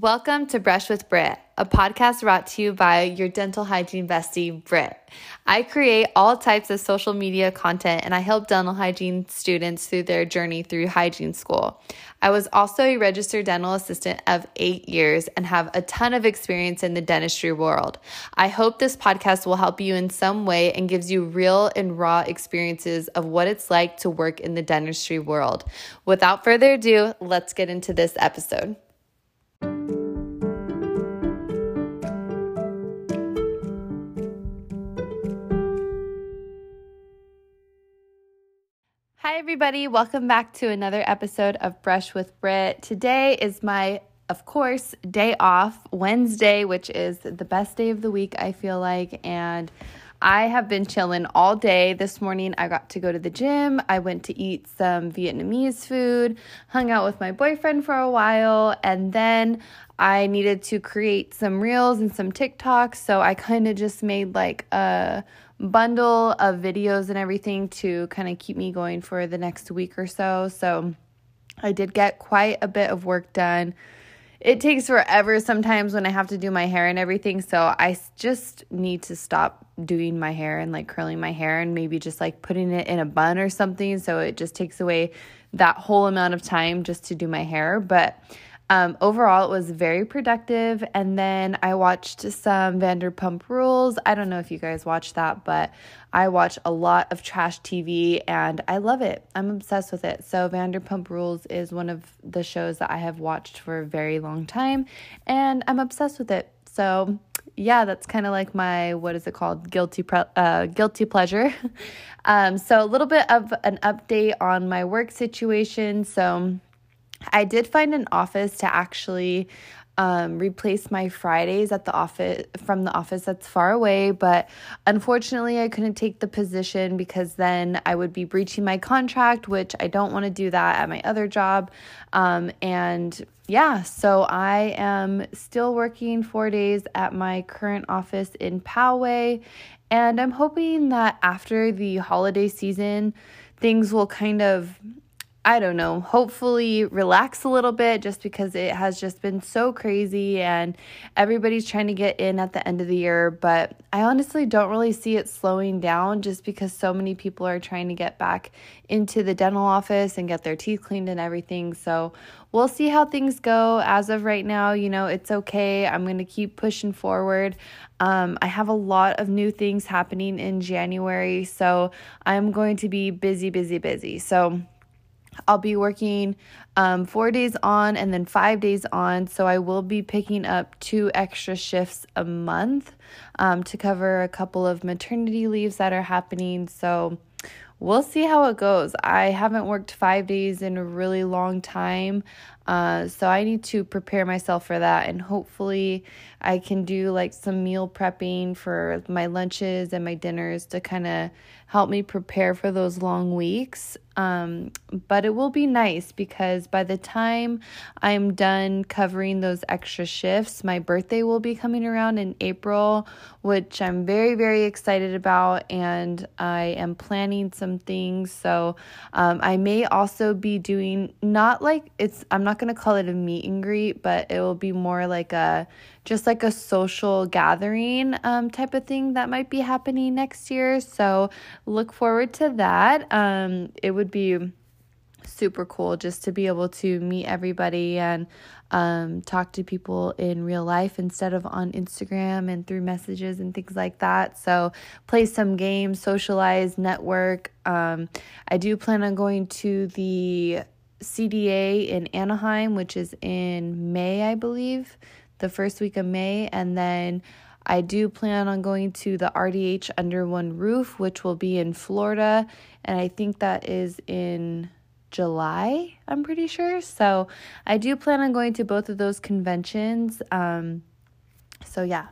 Welcome to Brush with Britt, a podcast brought to you by your dental hygiene bestie, Britt. I create all types of social media content and I help dental hygiene students through their journey through hygiene school. I was also a registered dental assistant of eight years and have a ton of experience in the dentistry world. I hope this podcast will help you in some way and gives you real and raw experiences of what it's like to work in the dentistry world. Without further ado, let's get into this episode. Everybody. Welcome back to another episode of Brush with Britt. Today is my, of course, day off, Wednesday, which is the best day of the week, I feel like. And I have been chilling all day. This morning, I got to go to the gym. I went to eat some Vietnamese food, hung out with my boyfriend for a while, and then I needed to create some reels and some TikToks. So I kind of just made like a bundle of videos and everything to kind of keep me going for the next week or so. So I did get quite a bit of work done. It takes forever sometimes when I have to do my hair and everything. So I just need to stop doing my hair and like curling my hair and maybe just like putting it in a bun or something. So it just takes away that whole amount of time just to do my hair. But um, overall, it was very productive. And then I watched some Vanderpump Rules. I don't know if you guys watch that, but I watch a lot of trash TV and I love it. I'm obsessed with it. So, Vanderpump Rules is one of the shows that I have watched for a very long time and I'm obsessed with it. So, yeah, that's kind of like my what is it called? Guilty pre- uh, guilty pleasure. um, so a little bit of an update on my work situation. So I did find an office to actually um, replace my Fridays at the office from the office that's far away, but unfortunately, I couldn't take the position because then I would be breaching my contract, which I don't want to do that at my other job. Um, and yeah, so I am still working four days at my current office in Poway, and I'm hoping that after the holiday season, things will kind of I don't know, hopefully relax a little bit just because it has just been so crazy and everybody's trying to get in at the end of the year. But I honestly don't really see it slowing down just because so many people are trying to get back into the dental office and get their teeth cleaned and everything. So we'll see how things go. As of right now, you know, it's okay. I'm going to keep pushing forward. Um, I have a lot of new things happening in January. So I'm going to be busy, busy, busy. So, I'll be working um, four days on and then five days on. So I will be picking up two extra shifts a month um, to cover a couple of maternity leaves that are happening. So we'll see how it goes. I haven't worked five days in a really long time. Uh, so I need to prepare myself for that, and hopefully, I can do like some meal prepping for my lunches and my dinners to kind of help me prepare for those long weeks. Um, but it will be nice because by the time I'm done covering those extra shifts, my birthday will be coming around in April, which I'm very, very excited about. And I am planning some things. So um, I may also be doing not like it's, I'm not going to call it a meet and greet, but it will be more like a just like a social gathering um, type of thing that might be happening next year. So look forward to that. Um, it would be super cool just to be able to meet everybody and um, talk to people in real life instead of on Instagram and through messages and things like that. So, play some games, socialize, network. Um, I do plan on going to the CDA in Anaheim, which is in May, I believe the first week of May. And then I do plan on going to the RDH Under One Roof, which will be in Florida. And I think that is in July, I'm pretty sure. So I do plan on going to both of those conventions. Um, so yeah,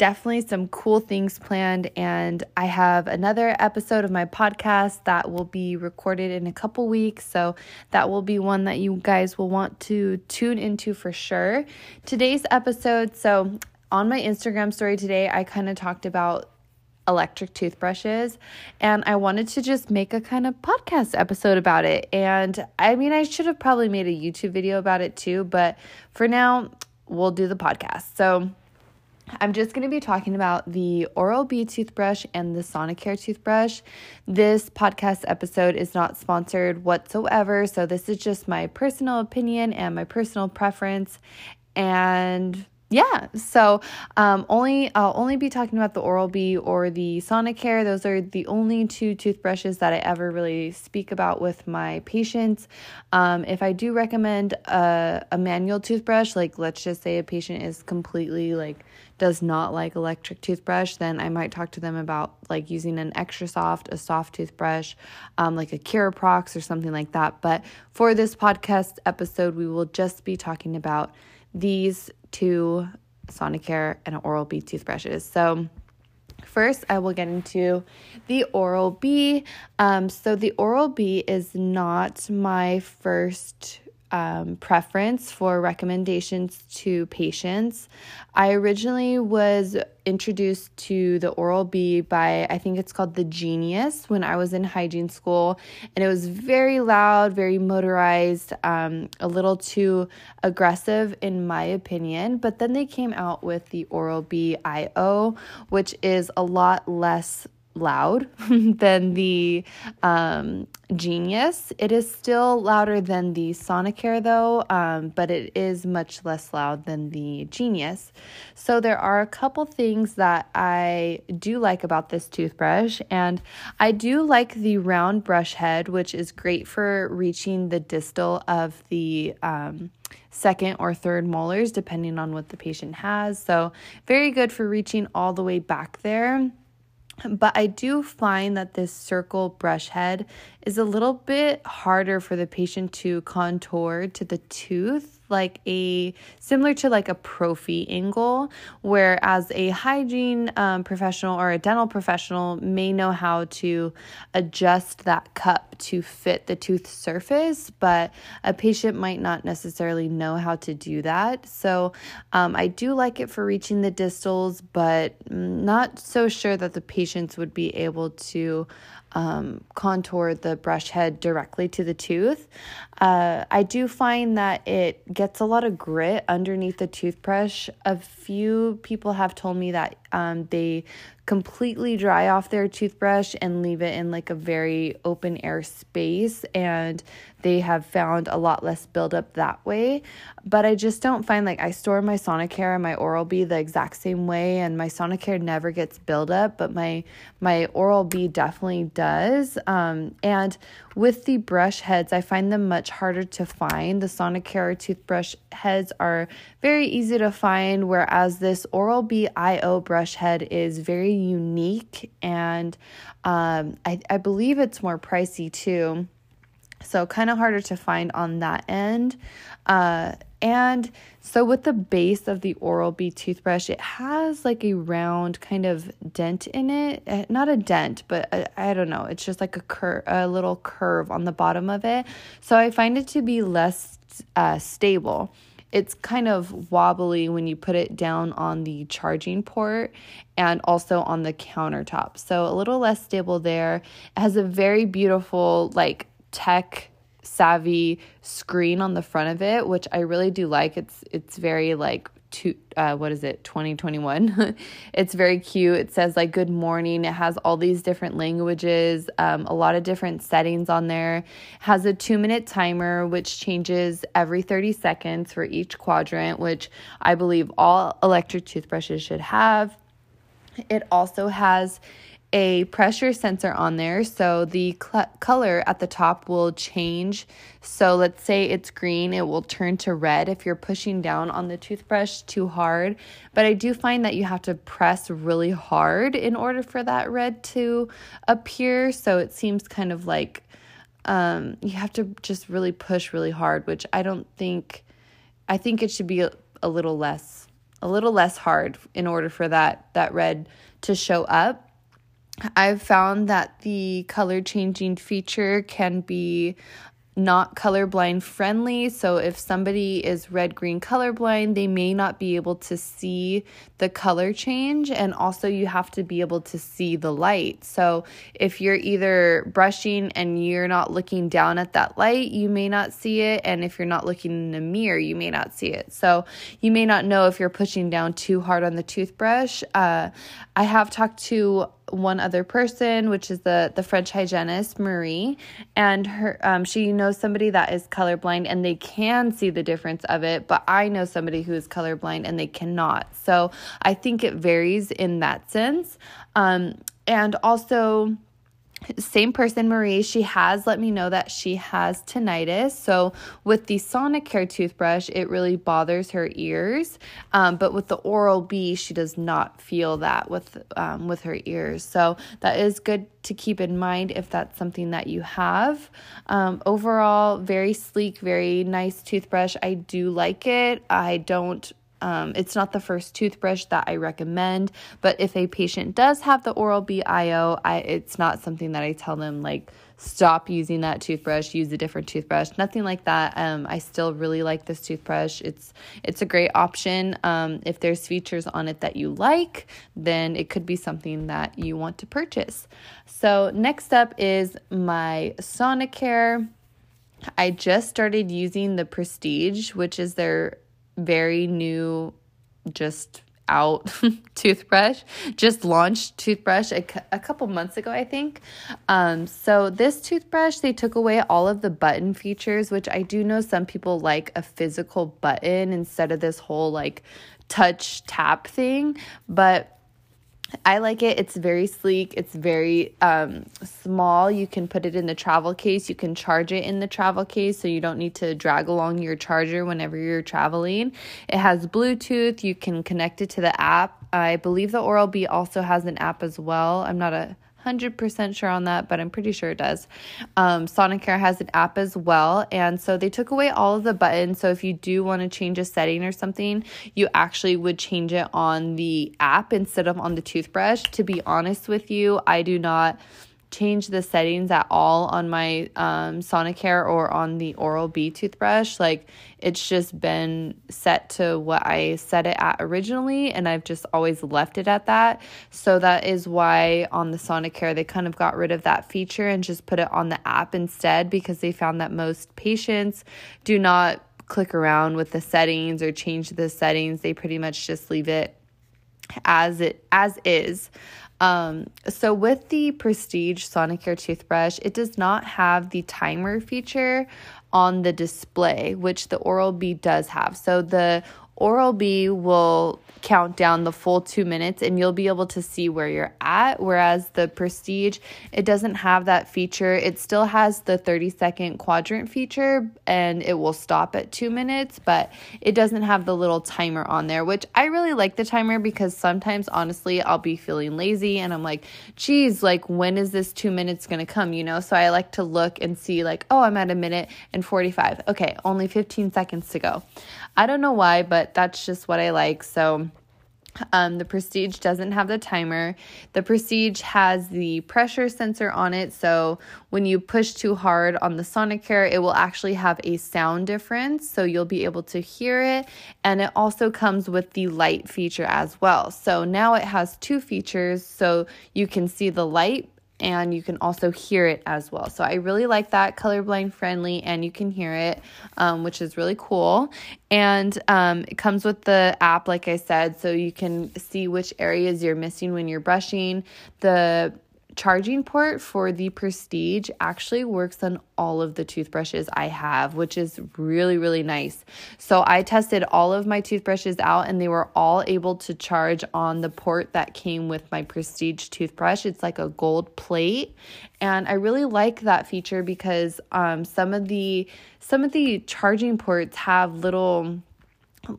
definitely some cool things planned. And I have another episode of my podcast that will be recorded in a couple weeks. So that will be one that you guys will want to tune into for sure. Today's episode, so on my Instagram story today, I kind of talked about electric toothbrushes and I wanted to just make a kind of podcast episode about it. And I mean, I should have probably made a YouTube video about it too, but for now, we'll do the podcast. So I'm just going to be talking about the Oral B toothbrush and the Sonicare toothbrush. This podcast episode is not sponsored whatsoever, so this is just my personal opinion and my personal preference. And yeah, so um, only I'll only be talking about the Oral B or the Sonicare. Those are the only two toothbrushes that I ever really speak about with my patients. Um, if I do recommend a, a manual toothbrush, like let's just say a patient is completely like does not like electric toothbrush, then I might talk to them about like using an extra soft, a soft toothbrush, um, like a Curaprox or something like that. But for this podcast episode, we will just be talking about these two Sonicare and Oral B toothbrushes. So, First, I will get into the Oral B. Um, so, the Oral B is not my first um, preference for recommendations to patients. I originally was introduced to the Oral B by, I think it's called the Genius, when I was in hygiene school. And it was very loud, very motorized, um, a little too aggressive, in my opinion. But then they came out with the Oral B IO, which is a lot less loud than the um, Genius. It is still louder than the Sonicare, though, um, but it is much less loud than the Genius. So, there are a couple things that I do like about this toothbrush, and I do like the round brush head, which is great for reaching the distal of the um, second or third molars, depending on what the patient has. So, very good for reaching all the way back there. But I do find that this circle brush head is a little bit harder for the patient to contour to the tooth like a similar to like a prophy angle whereas a hygiene um, professional or a dental professional may know how to adjust that cup to fit the tooth surface but a patient might not necessarily know how to do that. So um, i do like it for reaching the distals but not so sure that the patients would be able to um, contour the brush head directly to the tooth. Uh, I do find that it gets a lot of grit underneath the toothbrush. A few people have told me that um, they completely dry off their toothbrush and leave it in like a very open air space and they have found a lot less buildup that way. But i just don't find like i store my sonicare and my oral b the exact same way and my sonicare never gets buildup but my my oral b definitely does. Um, and with the brush heads i find them much harder to find the sonicare toothbrush heads are very easy to find whereas this oral b io brush head is very unique and um, I, I believe it's more pricey too. So, kind of harder to find on that end. Uh, and so, with the base of the Oral B toothbrush, it has like a round kind of dent in it. Uh, not a dent, but I I don't know. It's just like a cur- a little curve on the bottom of it. So, I find it to be less uh, stable it's kind of wobbly when you put it down on the charging port and also on the countertop. So a little less stable there. It has a very beautiful, like, tech savvy screen on the front of it, which I really do like. It's it's very like to uh, what is it? 2021 it's very cute. It says like good morning. It has all these different languages um, a lot of different settings on there. Has a two minute timer which changes every 30 seconds for each quadrant which i believe all electric toothbrushes should have. It also has a pressure sensor on there. So the cl- color at the top will change. So let's say it's green, it will turn to red if you're pushing down on the toothbrush too hard. But I do find that you have to press really hard in order for that red to appear. So it seems kind of like um, you have to just really push really hard, which I don't think, I think it should be a, a little less, a little less hard in order for that, that red to show up I've found that the color changing feature can be not colorblind friendly. So if somebody is red green colorblind, they may not be able to see the color change. And also, you have to be able to see the light. So if you're either brushing and you're not looking down at that light, you may not see it. And if you're not looking in the mirror, you may not see it. So you may not know if you're pushing down too hard on the toothbrush. Uh, I have talked to one other person, which is the the French hygienist Marie, and her um, she knows somebody that is colorblind and they can see the difference of it, but I know somebody who is colorblind and they cannot. So I think it varies in that sense, um, and also same person, Marie, she has let me know that she has tinnitus. So with the Sonicare toothbrush, it really bothers her ears. Um, but with the Oral B, she does not feel that with um, with her ears. So that is good to keep in mind if that's something that you have. Um, overall, very sleek, very nice toothbrush. I do like it. I don't um, it's not the first toothbrush that I recommend, but if a patient does have the Oral B IO, I, it's not something that I tell them like stop using that toothbrush, use a different toothbrush, nothing like that. Um, I still really like this toothbrush. It's it's a great option. Um, if there's features on it that you like, then it could be something that you want to purchase. So next up is my Sonicare. I just started using the Prestige, which is their very new, just out toothbrush, just launched toothbrush a, a couple months ago, I think. Um, so, this toothbrush, they took away all of the button features, which I do know some people like a physical button instead of this whole like touch tap thing. But I like it. It's very sleek. It's very um, small. You can put it in the travel case. You can charge it in the travel case so you don't need to drag along your charger whenever you're traveling. It has Bluetooth. You can connect it to the app. I believe the Oral B also has an app as well. I'm not a 100% sure on that, but I'm pretty sure it does. Um, Sonicare has an app as well. And so they took away all of the buttons. So if you do want to change a setting or something, you actually would change it on the app instead of on the toothbrush. To be honest with you, I do not change the settings at all on my um, Sonicare or on the Oral B toothbrush. Like it's just been set to what I set it at originally, and I've just always left it at that. So that is why on the Sonicare they kind of got rid of that feature and just put it on the app instead because they found that most patients do not click around with the settings or change the settings. They pretty much just leave it as it as is. Um, so with the Prestige Sonicare toothbrush, it does not have the timer feature on the display, which the Oral B does have. So the Oral B will count down the full two minutes and you'll be able to see where you're at. Whereas the Prestige, it doesn't have that feature. It still has the 30 second quadrant feature and it will stop at two minutes, but it doesn't have the little timer on there, which I really like the timer because sometimes, honestly, I'll be feeling lazy and I'm like, geez, like when is this two minutes gonna come, you know? So I like to look and see, like, oh, I'm at a minute and 45. Okay, only 15 seconds to go. I don't know why, but that's just what I like. So, um, the Prestige doesn't have the timer. The Prestige has the pressure sensor on it. So when you push too hard on the Sonicare, it will actually have a sound difference. So you'll be able to hear it. And it also comes with the light feature as well. So now it has two features. So you can see the light and you can also hear it as well. So I really like that colorblind friendly and you can hear it, um, which is really cool. And um, it comes with the app, like I said, so you can see which areas you're missing when you're brushing. The charging port for the Prestige actually works on all of the toothbrushes I have, which is really, really nice. So I tested all of my toothbrushes out and they were all able to charge on the port that came with my Prestige toothbrush. It's like a gold plate. And I really like that feature because um, some of the some of the charging ports have little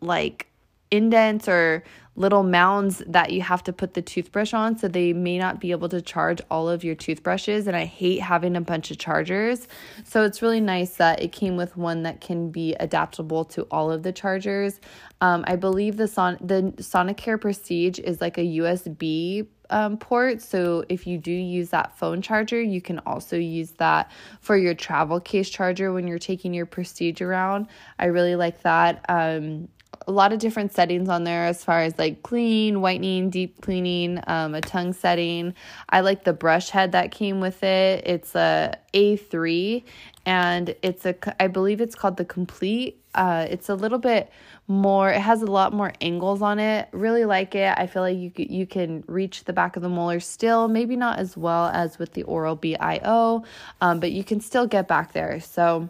like indents or little mounds that you have to put the toothbrush on so they may not be able to charge all of your toothbrushes and I hate having a bunch of chargers. So it's really nice that it came with one that can be adaptable to all of the chargers. Um, I believe the Son the Sonicare Prestige is like a USB um, port. So if you do use that phone charger, you can also use that for your travel case charger when you're taking your prestige around. I really like that. Um, a lot of different settings on there as far as like clean, whitening, deep cleaning, um, a tongue setting. I like the brush head that came with it. It's a A3 and it's a, I believe it's called the Complete. Uh, it's a little bit more, it has a lot more angles on it. Really like it. I feel like you, you can reach the back of the molar still, maybe not as well as with the Oral B IO, um, but you can still get back there. So,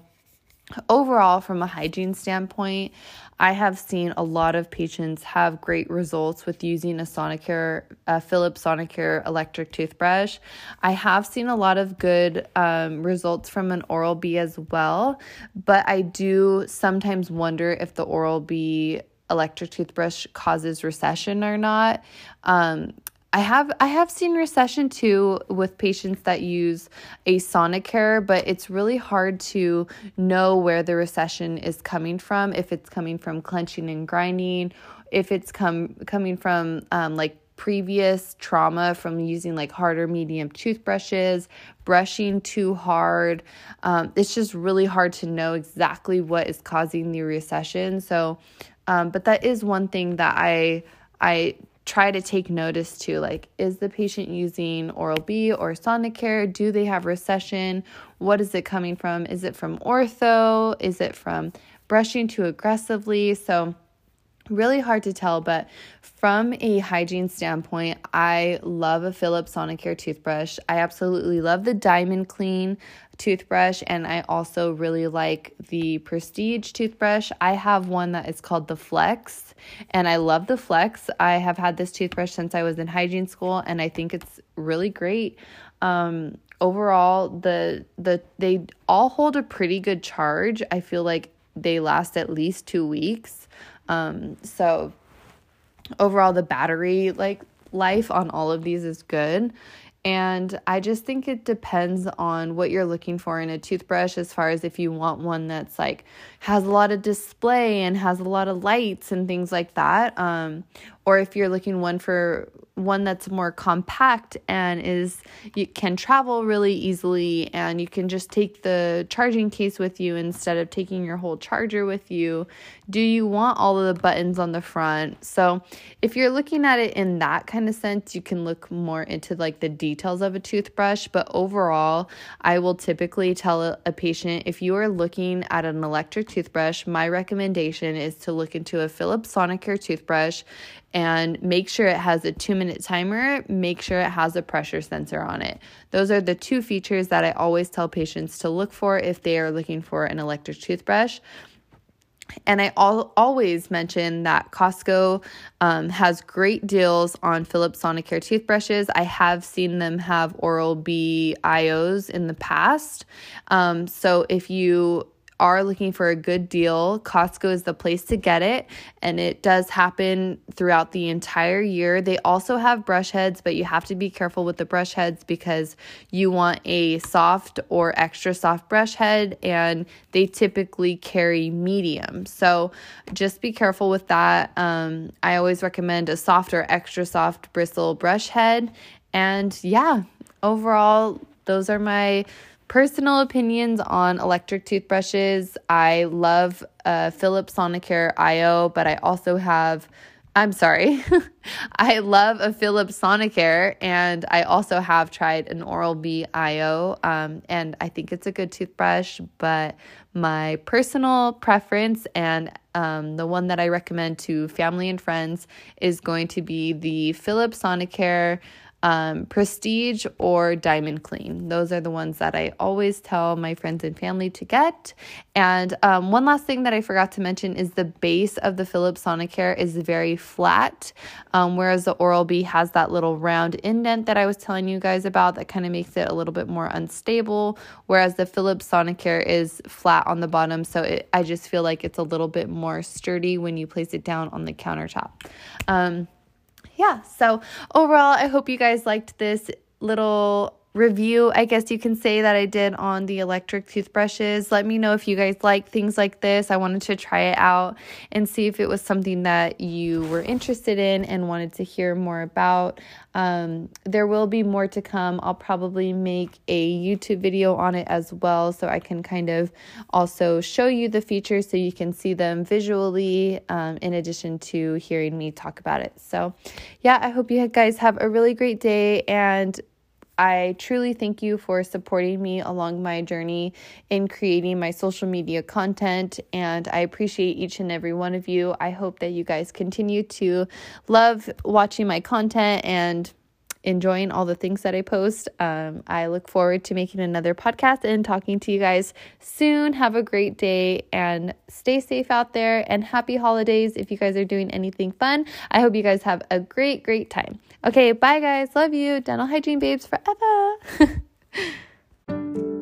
overall, from a hygiene standpoint, I have seen a lot of patients have great results with using a Sonicare, a Philips Sonicare electric toothbrush. I have seen a lot of good um, results from an Oral B as well, but I do sometimes wonder if the Oral B electric toothbrush causes recession or not. Um, I have I have seen recession too with patients that use a Sonicare, but it's really hard to know where the recession is coming from. If it's coming from clenching and grinding, if it's come coming from um, like previous trauma from using like harder medium toothbrushes, brushing too hard. Um, it's just really hard to know exactly what is causing the recession. So, um, but that is one thing that I I try to take notice to like is the patient using oral b or sonicare? Do they have recession? What is it coming from? Is it from ortho? Is it from brushing too aggressively? So really hard to tell but from a hygiene standpoint i love a philips sonicare toothbrush. I absolutely love the diamond clean toothbrush and I also really like the Prestige toothbrush. I have one that is called the Flex and I love the Flex. I have had this toothbrush since I was in hygiene school and I think it's really great. Um, overall the the they all hold a pretty good charge. I feel like they last at least 2 weeks. Um, so overall the battery like life on all of these is good and I just think it depends on what you're looking for in a toothbrush, as far as if you want one that's like has a lot of display and has a lot of lights and things like that. Um, or if you're looking one for one that's more compact and is you can travel really easily and you can just take the charging case with you instead of taking your whole charger with you. Do you want all of the buttons on the front? So if you're looking at it in that kind of sense you can look more into like the details of a toothbrush but overall i will typically tell a, patient if you are looking at an electric toothbrush my recommendation is to look into a philips sonicare toothbrush and make sure it has a two minute timer, make sure it has a pressure sensor on it. Those are the two features that I always tell patients to look for if they are looking for an electric toothbrush. And I al- always mention that Costco um, has great deals on Philips Sonicare toothbrushes. I have seen them have Oral B IOs in the past. Um, so if you are looking for a good deal, Costco is the place to get it. And it does happen throughout the entire year. They also have brush heads, but you have to be careful with the brush heads because you want a soft or extra soft brush head, and they typically carry medium. So just be careful with that. Um, I always recommend a soft or extra soft bristle brush head. And yeah, overall, those are my personal opinions on electric toothbrushes. I love uh, Philips Sonicare IO, but I also have, I'm sorry, I love a Philips Sonicare, and I also have tried an Oral B IO, um, and I think it's a good toothbrush, but my personal preference and um, the one that I recommend to family and friends is going to be the Philips Sonicare um, Prestige or Diamond Clean. Those are the ones that I always tell my friends and family to get. And um, one last thing that I forgot to mention is the base of the Philips Sonicare is very flat, um, whereas the Oral B has that little round indent that I was telling you guys about that kind of makes it a little bit more unstable, whereas the Philips Sonicare is flat on the bottom. So it, I just feel like it's a little bit more sturdy when you place it down on the countertop. Um, yeah, so overall, I hope you guys liked this little review, I guess you can say, that I did on the electric toothbrushes. Let me know if you guys like things like this. I wanted to try it out and see if it was something that you were interested in and wanted to hear more about. Um, there will be more to come. I'll probably make a YouTube video on it as well so I can kind of also show you the features so you can see them visually um, in addition to hearing me talk about it. So, yeah, I hope you guys have a really great day and I truly thank you for supporting me along my journey in creating my social media content, and I appreciate each and every one of you. I hope that you guys continue to love watching my content and enjoying all the things that I post. Um, I look forward to making another podcast and talking to you guys soon. Have a great day and stay safe out there and happy holidays if you guys are doing anything fun. I hope you guys have a great, great time. Okay, bye guys. Love you. Dental hygiene babes forever.